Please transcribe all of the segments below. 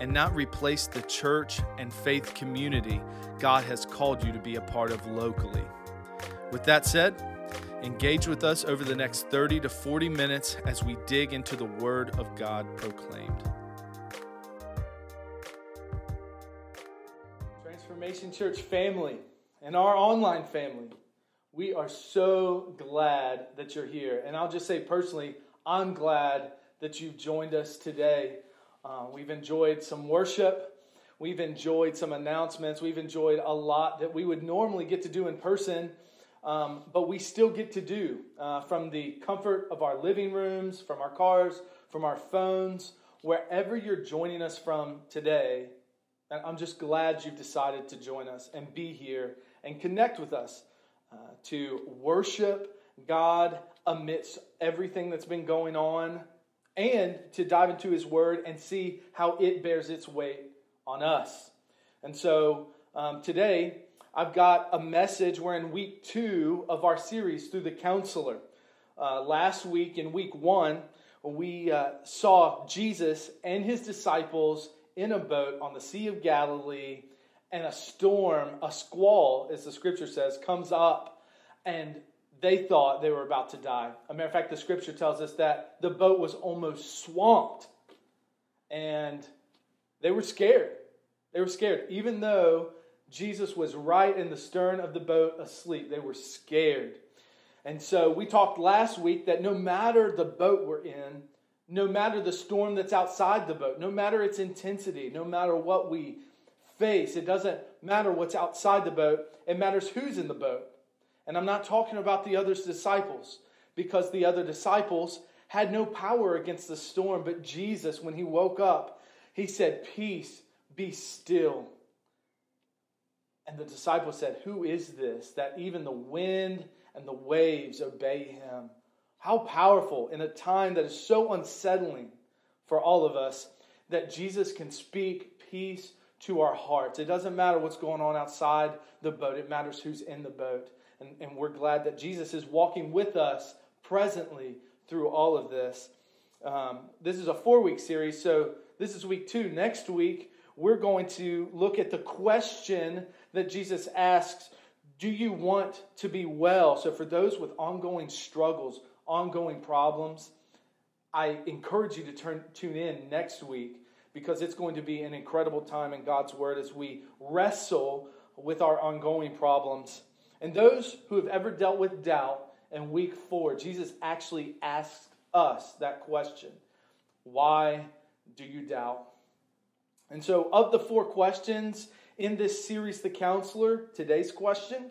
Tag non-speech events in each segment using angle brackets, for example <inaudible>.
and not replace the church and faith community God has called you to be a part of locally. With that said, engage with us over the next 30 to 40 minutes as we dig into the Word of God proclaimed. Transformation Church family and our online family, we are so glad that you're here. And I'll just say personally, I'm glad that you've joined us today. Uh, we've enjoyed some worship. We've enjoyed some announcements. We've enjoyed a lot that we would normally get to do in person, um, but we still get to do uh, from the comfort of our living rooms, from our cars, from our phones, wherever you're joining us from today. And I'm just glad you've decided to join us and be here and connect with us uh, to worship God amidst everything that's been going on and to dive into His Word and see how it bears its weight on us. And so um, today, I've got a message. We're in week two of our series through the counselor. Uh, last week, in week one, we uh, saw Jesus and his disciples in a boat on the Sea of Galilee, and a storm, a squall, as the scripture says, comes up and they thought they were about to die. As a matter of fact, the scripture tells us that the boat was almost swamped. And they were scared. They were scared. Even though Jesus was right in the stern of the boat asleep, they were scared. And so we talked last week that no matter the boat we're in, no matter the storm that's outside the boat, no matter its intensity, no matter what we face, it doesn't matter what's outside the boat, it matters who's in the boat. And I'm not talking about the other disciples because the other disciples had no power against the storm. But Jesus, when he woke up, he said, Peace, be still. And the disciples said, Who is this that even the wind and the waves obey him? How powerful in a time that is so unsettling for all of us that Jesus can speak peace to our hearts. It doesn't matter what's going on outside the boat, it matters who's in the boat. And, and we're glad that Jesus is walking with us presently through all of this. Um, this is a four week series, so this is week two. Next week, we're going to look at the question that Jesus asks Do you want to be well? So, for those with ongoing struggles, ongoing problems, I encourage you to turn, tune in next week because it's going to be an incredible time in God's Word as we wrestle with our ongoing problems. And those who have ever dealt with doubt in week four, Jesus actually asked us that question Why do you doubt? And so, of the four questions in this series, The Counselor, today's question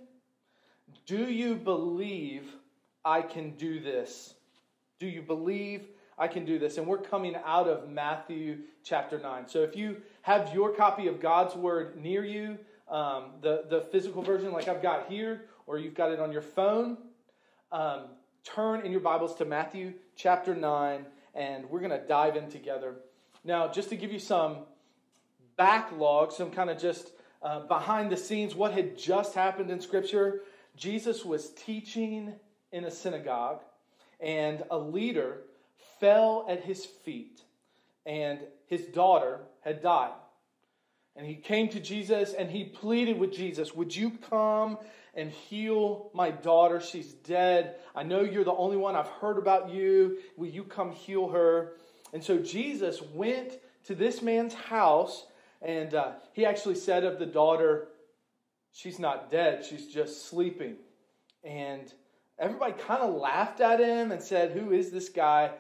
Do you believe I can do this? Do you believe I can do this? And we're coming out of Matthew chapter 9. So, if you have your copy of God's Word near you, um, the, the physical version, like I've got here, or you've got it on your phone, um, turn in your Bibles to Matthew chapter 9, and we're going to dive in together. Now, just to give you some backlog, some kind of just uh, behind the scenes, what had just happened in Scripture, Jesus was teaching in a synagogue, and a leader fell at his feet, and his daughter had died. And he came to Jesus and he pleaded with Jesus, Would you come and heal my daughter? She's dead. I know you're the only one. I've heard about you. Will you come heal her? And so Jesus went to this man's house and uh, he actually said of the daughter, She's not dead, she's just sleeping. And everybody kind of laughed at him and said, Who is this guy?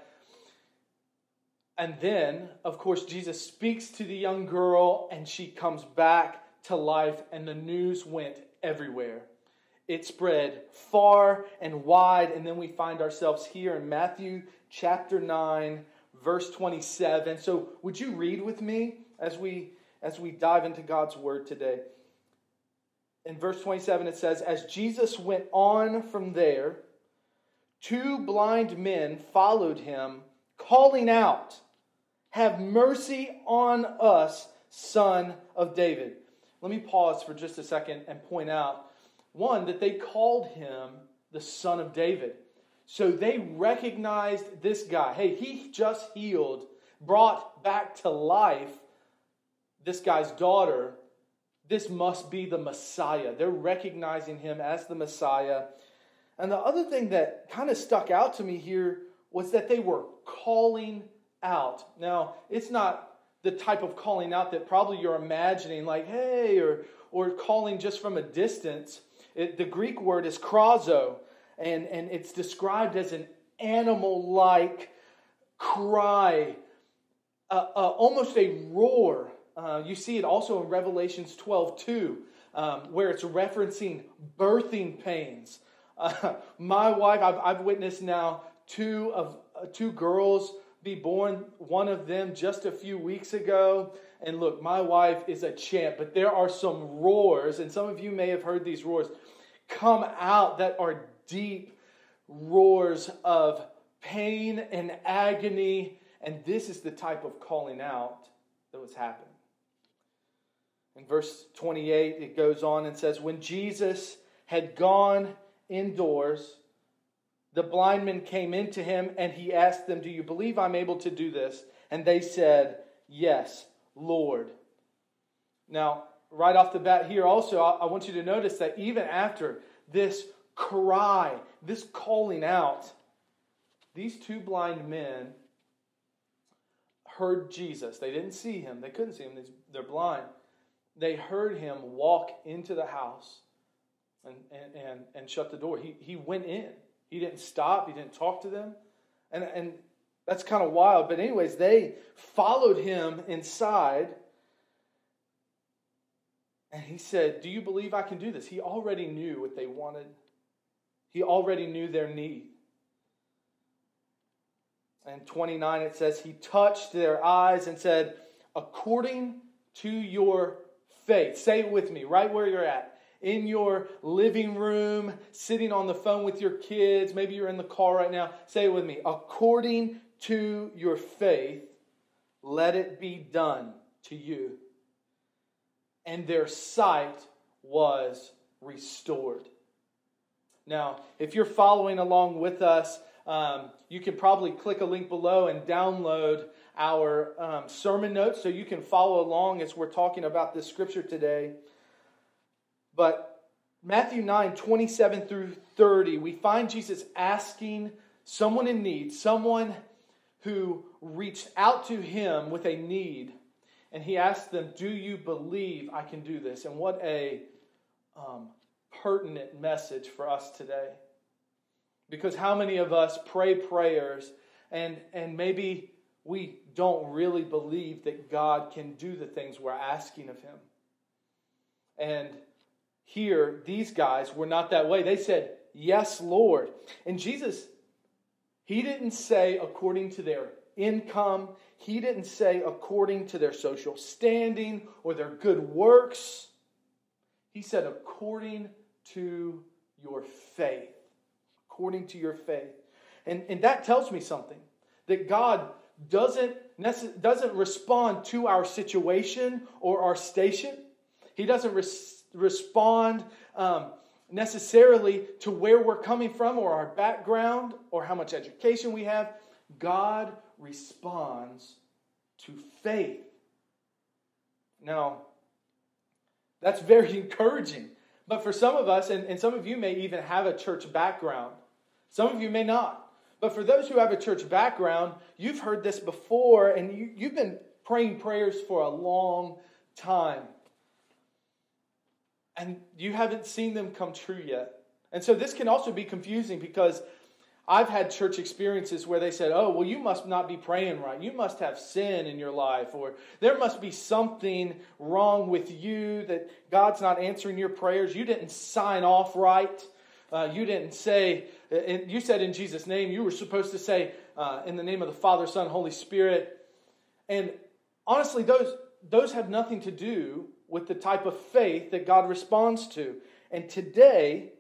And then, of course, Jesus speaks to the young girl and she comes back to life, and the news went everywhere. It spread far and wide, and then we find ourselves here in Matthew chapter 9, verse 27. So, would you read with me as we as we dive into God's word today? in verse 27, it says, As Jesus went on from there, two blind men followed him, calling out, Have mercy on us, son of David. Let me pause for just a second and point out one, that they called him the son of David. So they recognized this guy. Hey, he just healed, brought back to life this guy's daughter. This must be the Messiah. They're recognizing him as the Messiah. And the other thing that kind of stuck out to me here was that they were calling out. Now, it's not the type of calling out that probably you're imagining, like, hey, or, or calling just from a distance. It, the Greek word is krazo, and, and it's described as an animal like cry, uh, uh, almost a roar. Uh, you see it also in Revelations 12 2, um, where it's referencing birthing pains. Uh, <laughs> my wife, I've, I've, witnessed now two of uh, two girls be born. One of them just a few weeks ago. And look, my wife is a champ, but there are some roars, and some of you may have heard these roars come out that are deep roars of pain and agony. And this is the type of calling out that was happening. In verse 28, it goes on and says, When Jesus had gone indoors, the blind men came into him and he asked them, Do you believe I'm able to do this? And they said, Yes, Lord. Now, right off the bat here, also, I want you to notice that even after this cry, this calling out, these two blind men heard Jesus. They didn't see him, they couldn't see him, they're blind. They heard him walk into the house and, and, and, and shut the door. He, he went in. He didn't stop, he didn't talk to them. And, and that's kind of wild. But, anyways, they followed him inside. And he said, Do you believe I can do this? He already knew what they wanted, he already knew their need. And 29, it says, He touched their eyes and said, According to your faith. Say it with me, right where you're at. In your living room, sitting on the phone with your kids, maybe you're in the car right now. Say it with me. According to your faith, let it be done to you. And their sight was restored. Now, if you're following along with us, um, you can probably click a link below and download our um, sermon notes so you can follow along as we're talking about this scripture today. But Matthew 9, 27 through 30, we find Jesus asking someone in need, someone who reached out to him with a need, and he asked them, Do you believe I can do this? And what a um, pertinent message for us today. Because how many of us pray prayers and, and maybe we don't really believe that God can do the things we're asking of Him. And here, these guys were not that way. They said, Yes, Lord. And Jesus, He didn't say according to their income, He didn't say according to their social standing or their good works. He said, according to your faith. According to your faith. And, and that tells me something that God doesn't, doesn't respond to our situation or our station. He doesn't res- respond um, necessarily to where we're coming from or our background or how much education we have. God responds to faith. Now, that's very <laughs> encouraging. But for some of us, and, and some of you may even have a church background, some of you may not. But for those who have a church background, you've heard this before and you, you've been praying prayers for a long time. And you haven't seen them come true yet. And so this can also be confusing because I've had church experiences where they said, Oh, well, you must not be praying right. You must have sin in your life, or there must be something wrong with you that God's not answering your prayers. You didn't sign off right. Uh, you didn't say, you said in Jesus' name, you were supposed to say uh, in the name of the Father, Son, Holy Spirit. And honestly, those, those have nothing to do with the type of faith that God responds to. And today,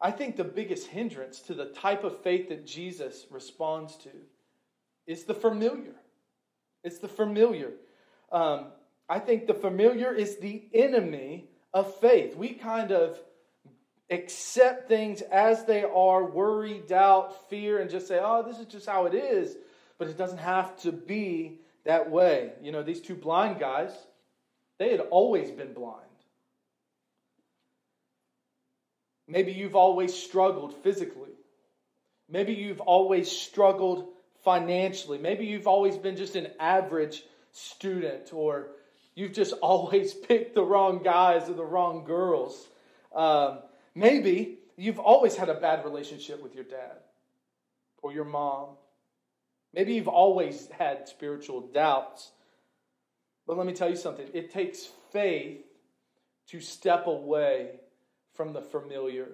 I think the biggest hindrance to the type of faith that Jesus responds to is the familiar. It's the familiar. Um, I think the familiar is the enemy of faith. We kind of accept things as they are worry, doubt, fear, and just say, oh, this is just how it is. But it doesn't have to be that way. You know, these two blind guys, they had always been blind. Maybe you've always struggled physically. Maybe you've always struggled financially. Maybe you've always been just an average student, or you've just <laughs> always picked the wrong guys or the wrong girls. Um, maybe you've always had a bad relationship with your dad or your mom. Maybe you've always had spiritual doubts. But let me tell you something it takes faith to step away from the familiar.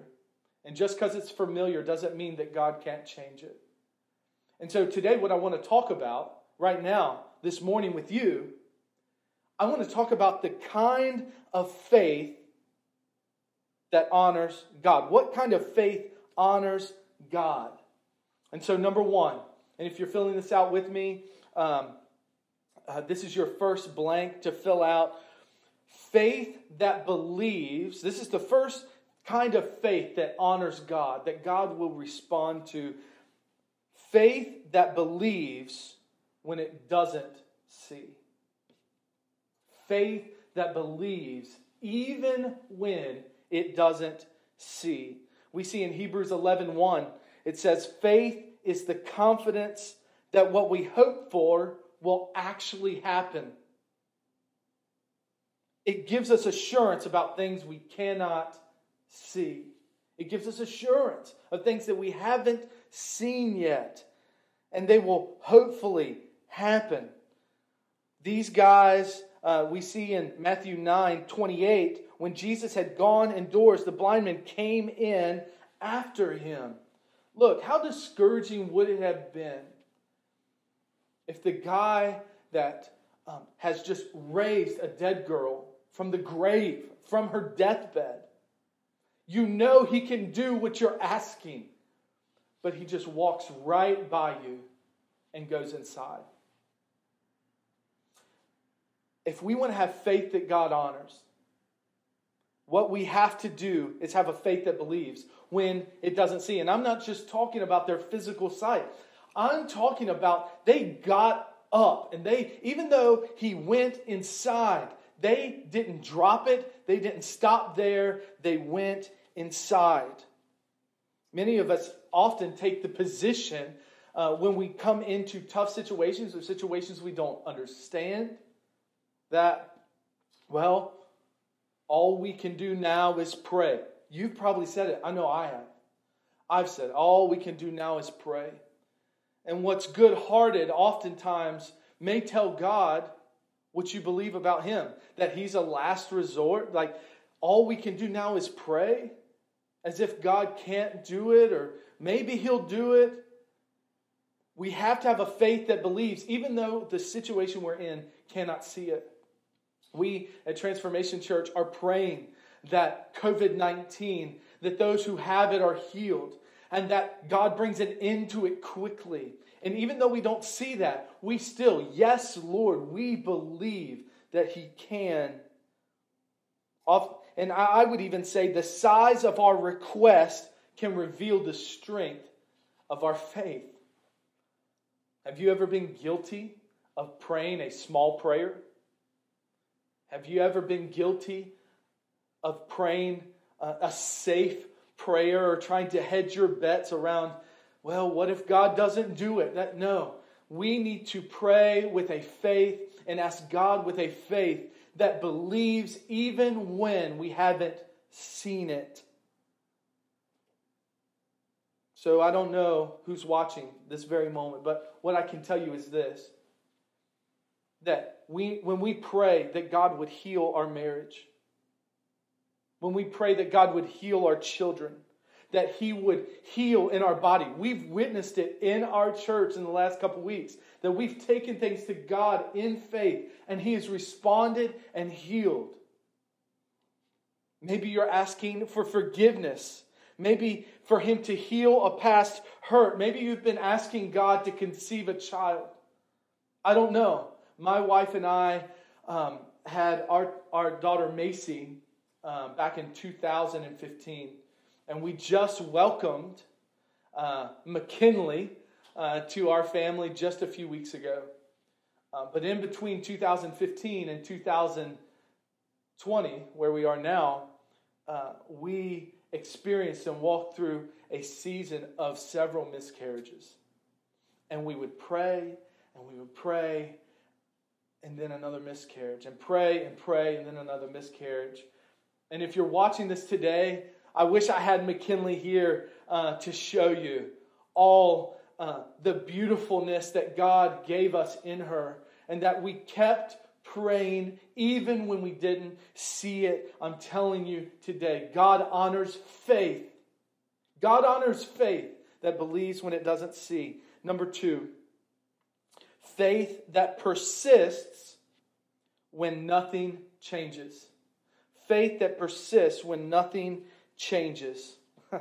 And just because it's familiar doesn't mean that God can't change it. And so today, what I want to talk about right now, this morning with you, I want to talk about the kind of faith that honors God. What kind of faith honors God? And so, number one, and if you're filling this out with me, um, uh, this is your first blank to fill out. Faith that believes, this is the first kind of faith that honors God, that God will respond to. Faith that believes when it doesn't see. Faith that believes even when it doesn't see. We see in Hebrews 11 1, it says, Faith is the confidence that what we hope for will actually happen. It gives us assurance about things we cannot see. It gives us assurance of things that we haven't seen yet, and they will hopefully happen. These guys, uh, we see in Matthew 9 28, when Jesus had gone indoors, the blind men came in after him. Look, how discouraging would it have been if the guy that um, has just raised a dead girl from the grave, from her deathbed, you know he can do what you're asking, but he just walks right by you and goes inside. If we want to have faith that God honors, what we have to do is have a faith that believes when it doesn't see. And I'm not just talking about their physical sight. I'm talking about they got up and they, even though he went inside, they didn't drop it, they didn't stop there, they went inside. Many of us often take the position uh, when we come into tough situations or situations we don't understand that, well, all we can do now is pray. You've probably said it. I know I have. I've said, all we can do now is pray. And what's good hearted oftentimes may tell God what you believe about Him, that He's a last resort. Like, all we can do now is pray, as if God can't do it, or maybe He'll do it. We have to have a faith that believes, even though the situation we're in cannot see it. We at Transformation Church are praying that COVID 19, that those who have it are healed, and that God brings an end to it quickly. And even though we don't see that, we still, yes, Lord, we believe that He can. And I would even say the size of our request can reveal the strength of our faith. Have you ever been guilty of praying a small prayer? Have you ever been guilty of praying a, safe prayer or trying to hedge your bets around, well, what if God doesn't do it? That, no. We need to pray with a faith and ask God with a faith that believes even when we haven't seen it. So I don't know who's watching this very moment, but what I can tell you is this that we, when we pray that God would heal our marriage, when we pray that God would heal our children, that He would heal in our body. We've witnessed it in our church in the last couple weeks, that we've taken things to God in faith, and He has responded and healed. Maybe you're asking for forgiveness. Maybe for Him to heal a past hurt. Maybe you've been asking God to conceive a child. I don't know. My wife and I um, had our, our daughter Macy um, back in 2015, and we just welcomed uh, McKinley uh, to our family just a few weeks ago. Uh, but in between 2015 and 2020, where we are now, uh, we experienced and walked through a season of several miscarriages. And we would pray and we would pray and then another miscarriage and pray and pray and then another miscarriage. And if you're watching this today, I wish I had McKinley here uh, to show you all uh, the beautifulness that God gave us in her and that we kept praying even when we didn't see it. I'm telling you today, God honors faith. God honors faith that believes when it doesn't see. Number two, faith that persists when nothing changes. Faith that persists when nothing changes. <laughs>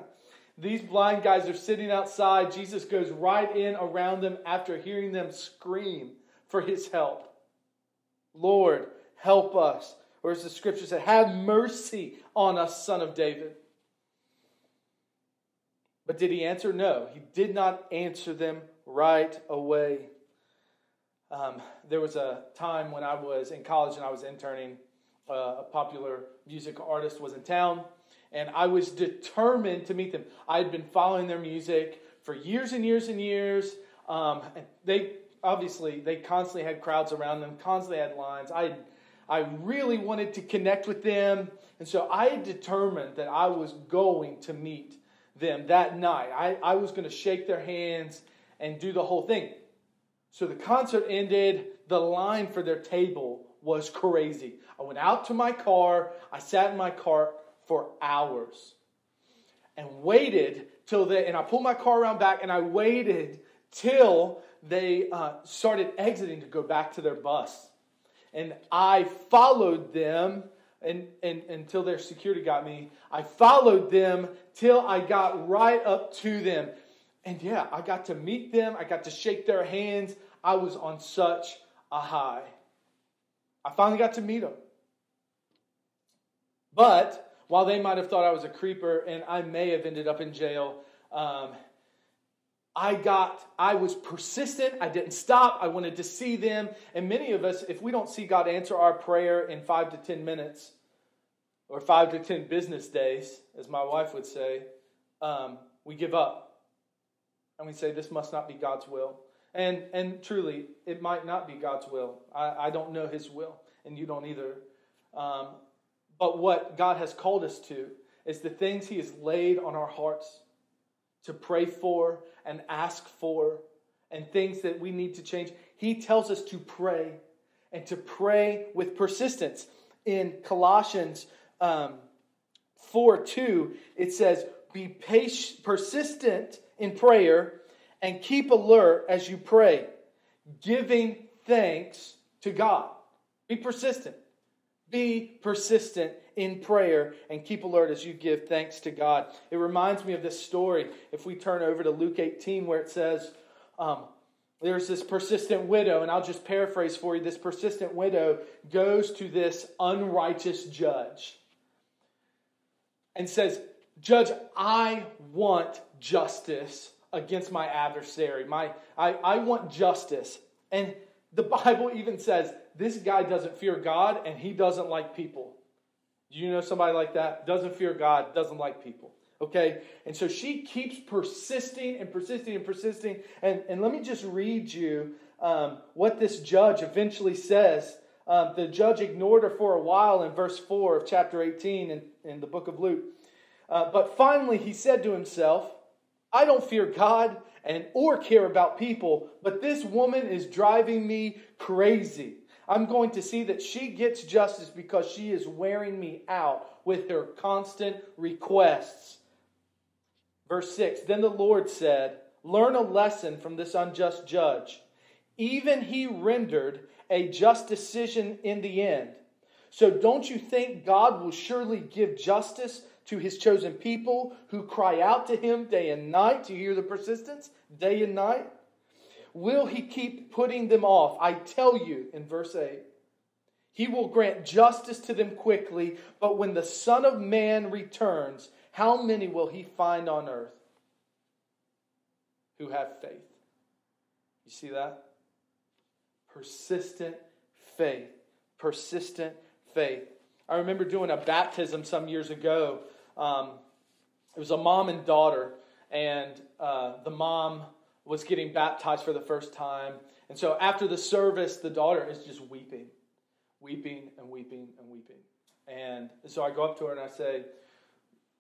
These blind guys are sitting outside. Jesus goes right in around them after hearing them scream for his help. Lord, help us. Or as the scripture said, have mercy on us, son of David. But did he answer? No, he did not answer them right away. Um, there was a time when I was in college and I was interning. Uh, a popular music artist was in town, and I was determined to meet them. I had been following their music for years and years and years. Um, and they obviously they constantly had crowds around them, constantly had lines. I I really wanted to connect with them, and so I determined that I was going to meet them that night. I, I was going to shake their hands and do the whole thing. So the concert ended. The line for their table was crazy. I went out to my car. I sat in my car for hours and waited till they, and I pulled my car around back and I waited till they uh, started exiting to go back to their bus. And I followed them and, and, until their security got me. I followed them till I got right up to them. And yeah, I got to meet them. I got to shake their hands. I was on such a high. I finally got to meet them. But while they might have thought I was a creeper and I may have ended up in jail, um, I got, I was persistent. I didn't stop. I wanted to see them. And many of us, if we don't see God answer our prayer in five to 10 minutes or five to 10 business days, as my wife would say, um, we give up. And we say, this must not be God's will. And, and truly, it might not be God's will. I, I don't know His will, and you don't either. Um, but what God has called us to is the things He has laid on our hearts to pray for and ask for and things that we need to change. He tells us to pray and to pray with persistence. In Colossians um, 4 2, it says, Be patient, persistent in prayer and keep alert as you pray, giving thanks to God. Be persistent. Be persistent in prayer and keep alert as you give thanks to God. It reminds me of this story. If we turn over to Luke 18, where it says, um, there's this persistent widow, and I'll just paraphrase for you. This persistent widow goes to this unrighteous judge and says, Judge, I want justice against my adversary. My, I, I want justice. And the <laughs> Bible even says this guy doesn't fear God and he doesn't like people. Do you know somebody like that? Doesn't fear God, doesn't like people. Okay? And so she keeps persisting and persisting and persisting. And, and let me just read you um, what this judge eventually says. Um, the judge ignored her for a while in verse 4 of chapter 18 in, in the book of Luke. Uh, but finally, he said to himself, I don't fear God and or care about people, but this woman is driving me crazy. I'm going to see that she gets justice because she is wearing me out with her constant requests. Verse 6 Then the Lord said, Learn a lesson from this unjust judge. Even he rendered a just decision in the end. So don't you think God will surely give justice to his chosen people who cry out to him day and night? You hear the persistence? Day and night? Will he keep putting them off? I tell you in verse 8. He will grant justice to them quickly, but when the Son of Man returns, how many will he find on earth who have faith? You see that? Persistent faith. Persistent faith. I remember doing a baptism some years ago. Um, it was a mom and daughter, and uh, the mom was getting baptized for the first time. And so after the service, the daughter is just weeping weeping and weeping and weeping. And so I go up to her and I say,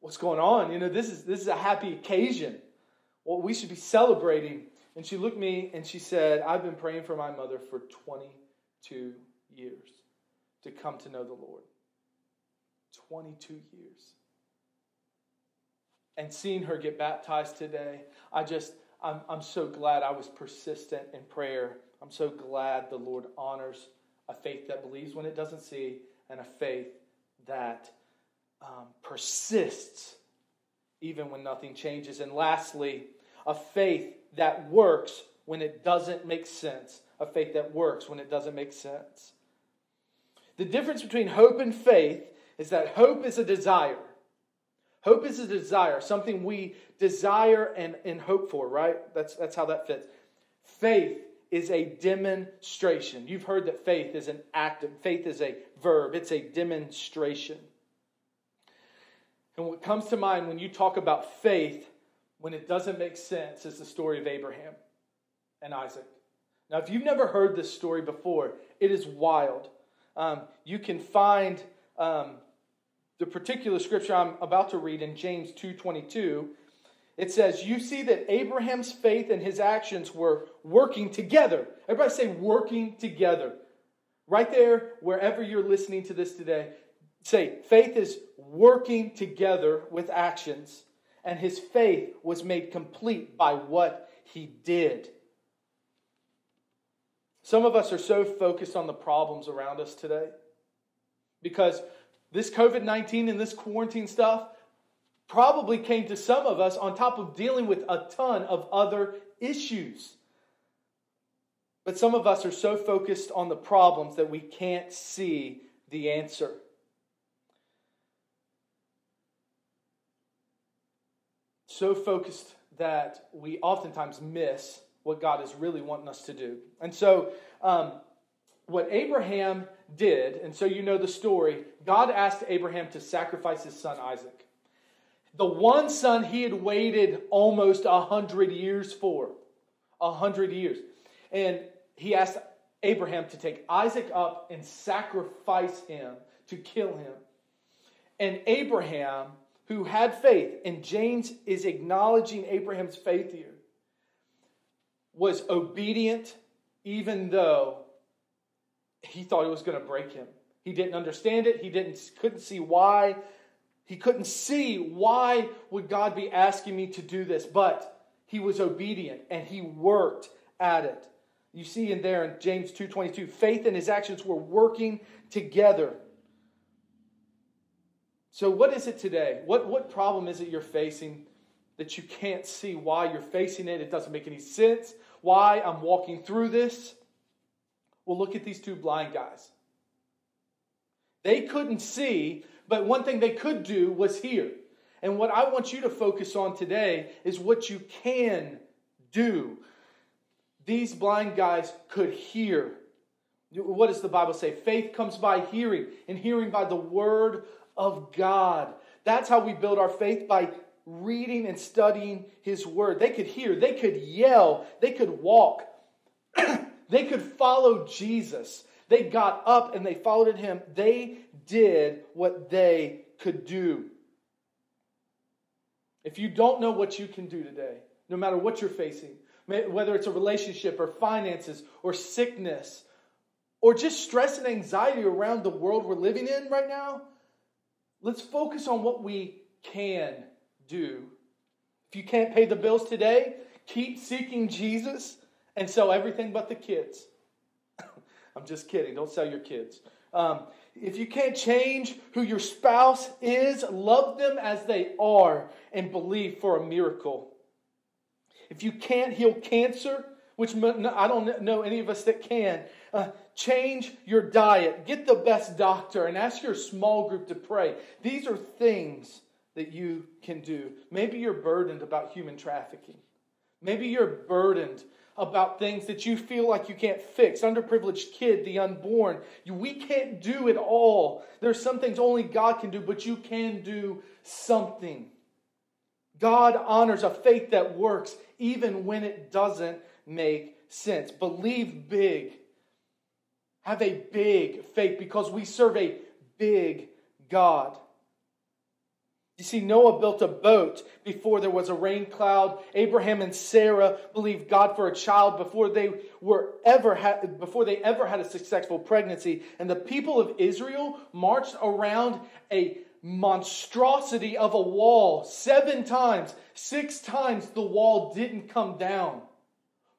What's going on? You know, this is this is a happy occasion. Well, we should be celebrating. And she looked me and she said, I've been praying for my mother for 22 years to come to know the Lord. 22 years. And seeing her get baptized today, I just, I'm, I'm so glad I was persistent in prayer. I'm so glad the Lord honors a faith that believes when it doesn't see, and a faith that um, persists even when nothing changes. And lastly, a faith that works when it doesn't make sense. A faith that works when it doesn't make sense. The difference between hope and faith is that hope is a desire. Hope is a desire, something we desire and, and hope for, right? That's, that's how that fits. Faith is a demonstration. You've heard that faith is an act, of faith is a verb, it's a demonstration. And what comes to mind when you talk about faith, when it doesn't make sense, is the story of Abraham and Isaac. Now, if you've never heard this story before, it is wild. Um, you can find um, the particular scripture I'm about to read in James 2.22 it says, You see that Abraham's faith and his actions were working together. Everybody say, working together. Right there, wherever you're listening to this today, say, faith is working together with actions, and his faith was made complete by what he did. Some of us are so focused on the problems around us today because this COVID 19 and this quarantine stuff, probably came to some of us on top of dealing with a ton of other issues. But some of us are so focused on the problems that we can't see the answer. So focused that we oftentimes miss what God is really wanting us to do. And so, um, what Abraham did, and so you know the story, God asked Abraham to sacrifice his son Isaac the one son he had waited almost a hundred years for. A hundred years. And he asked Abraham to take Isaac up and sacrifice him, to kill him. And Abraham, who had faith, and James is acknowledging Abraham's faith here, was obedient even though he thought it was going to break him. He didn't understand it. He didn't couldn't see why. He couldn't see why would God be asking me to do this, but he was obedient and he worked at it. You see in there in James 2:22, faith and his actions were working together. So what is it today? What what problem is it you're facing that you can't see why you're facing it? It doesn't make any sense. Why I'm walking through this? Well, look at these two blind guys. They couldn't see but one thing they could do was hear. And what I want you to focus on today is what you can do. These blind guys could hear. What does the Bible say? Faith comes by hearing, and hearing by the word of God. That's how we build our faith by reading and studying His word. They could hear, they could yell, they could walk, they could follow Jesus. They got up and they followed him. They did what they could do. If you don't know what you can do today, no matter what you're facing, whether it's a relationship or finances or sickness or just stress and anxiety around the world we're living in right now, let's focus on what we can do. If you can't pay the bills today, keep seeking Jesus and sell everything but the kids. <laughs> I'm just kidding. Don't sell your kids. Um, if you can't change who your spouse is, love them as they are and believe for a miracle. If you can't heal cancer, which I don't know any of us that can, uh, change your diet, get the best doctor, and ask your small group to pray. These are things that you can do. Maybe you're burdened about human trafficking. Maybe you're burdened about things that you feel like you can't fix. Underprivileged kid, the unborn. We can't do it all. There's some things only God can do, but you can do something. God honors a faith that works even when it doesn't make sense. Believe big. Have a big faith because we serve a big God. You see, Noah built a boat before there was a rain cloud. Abraham and Sarah believed God for a child before they were ever had, before they ever had a successful pregnancy. And the people of Israel marched around a monstrosity of a wall seven times. Six times the wall didn't come down.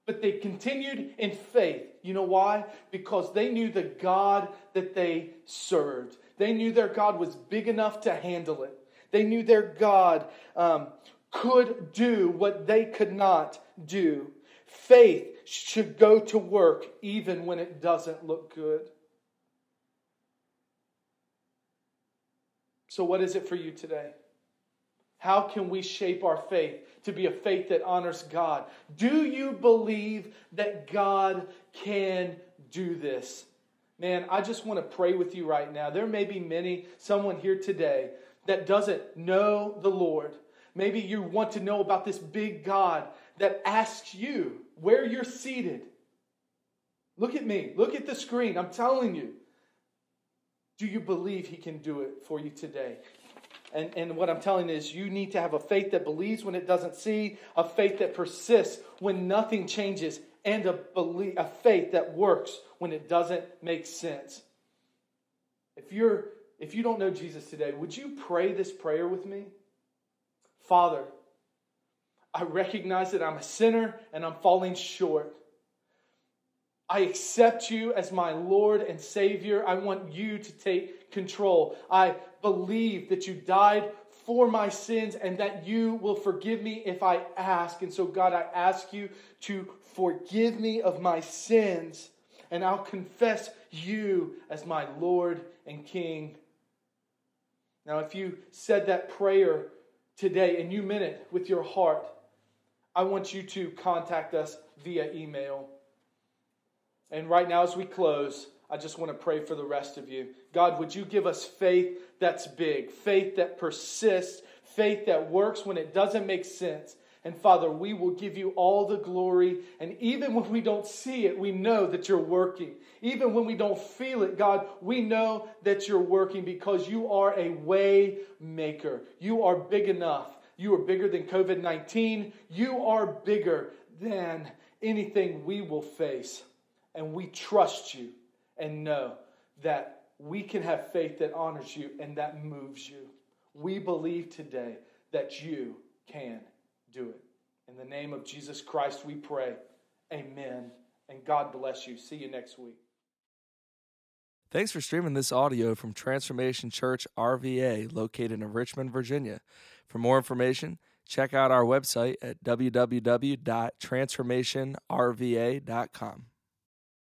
But they continued in faith. You know why? Because they knew the God that they served. They knew their God was big enough to handle it. They knew their God um, could do what they could not do. Faith should go to work even when it doesn't look good. So, what is it for you today? How can we shape our faith to be a faith that honors God? Do you believe that God can do this? Man, I just want to pray with you right now. There may be many, someone here today that doesn't know the Lord. Maybe you want to know about this big God that asks you where you're seated. Look at me. Look at the screen. I'm telling you. Do you believe He can do it for you today? And, and what I'm telling is you need to have a faith that believes when it doesn't see, a faith that persists when nothing changes, and a, belief, a faith that works when it doesn't make sense. If you're if you don't know Jesus today, would you pray this prayer with me? Father, I recognize that I'm a sinner and I'm falling short. I accept you as my Lord and Savior. I want you to take control. I believe that you died for my sins and that you will forgive me if I ask. And so, God, I ask you to forgive me of my sins, and I'll confess you as my Lord and King now, if you said that prayer today and you meant it with your heart, I want you to contact us via email. And right now, as we close, I just want to pray for the rest of you. God, would you give us faith that's big, faith that persists, faith that works when it doesn't make sense, and Father, we will give you all the glory. And even when we don't see it, we know that you're working. Even when we don't feel it, God, we know that you're working because you are a way maker. You are big enough. You are bigger than COVID 19. You are bigger than anything we will face. And we trust you and know that we can have faith that honors you and that moves you. We believe today that you can do it. In the name of Jesus Christ, we pray. Amen. And God bless you. See you next week. Thanks for streaming this audio from Transformation Church RVA, located in Richmond, Virginia. For more information, check out our website at www.transformationrva.com.